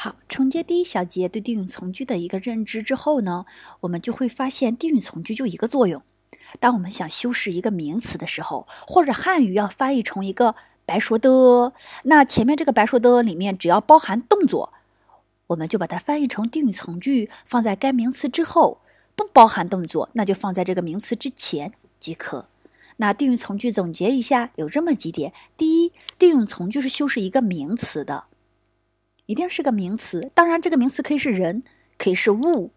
好，承接第一小节对定语从句的一个认知之后呢，我们就会发现定语从句就一个作用。当我们想修饰一个名词的时候，或者汉语要翻译成一个白说的，那前面这个白说的里面只要包含动作，我们就把它翻译成定语从句，放在该名词之后；不包含动作，那就放在这个名词之前即可。那定语从句总结一下，有这么几点：第一，定语从句是修饰一个名词的。一定是个名词，当然这个名词可以是人，可以是物，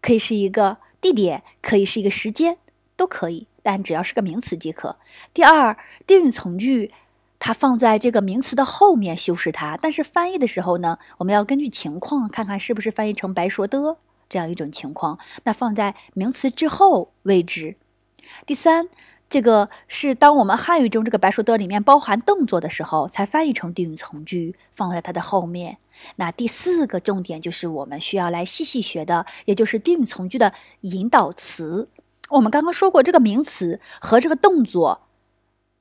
可以是一个地点，可以是一个时间，都可以，但只要是个名词即可。第二，定语从句它放在这个名词的后面修饰它，但是翻译的时候呢，我们要根据情况看看是不是翻译成白说的这样一种情况，那放在名词之后位置。第三。这个是当我们汉语中这个白说的里面包含动作的时候，才翻译成定语从句，放在它的后面。那第四个重点就是我们需要来细细学的，也就是定语从句的引导词。我们刚刚说过，这个名词和这个动作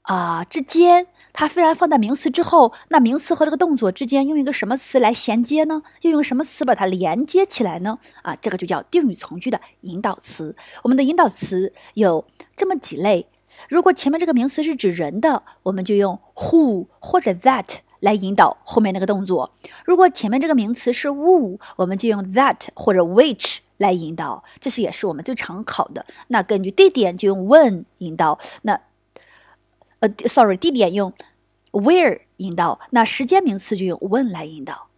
啊之间，它虽然放在名词之后，那名词和这个动作之间用一个什么词来衔接呢？又用什么词把它连接起来呢？啊，这个就叫定语从句的引导词。我们的引导词有这么几类。如果前面这个名词是指人的，我们就用 who 或者 that 来引导后面那个动作；如果前面这个名词是物，我们就用 that 或者 which 来引导。这是也是我们最常考的。那根据地点就用 when 引导。那呃，sorry，地点用 where 引导。那时间名词就用 when 来引导。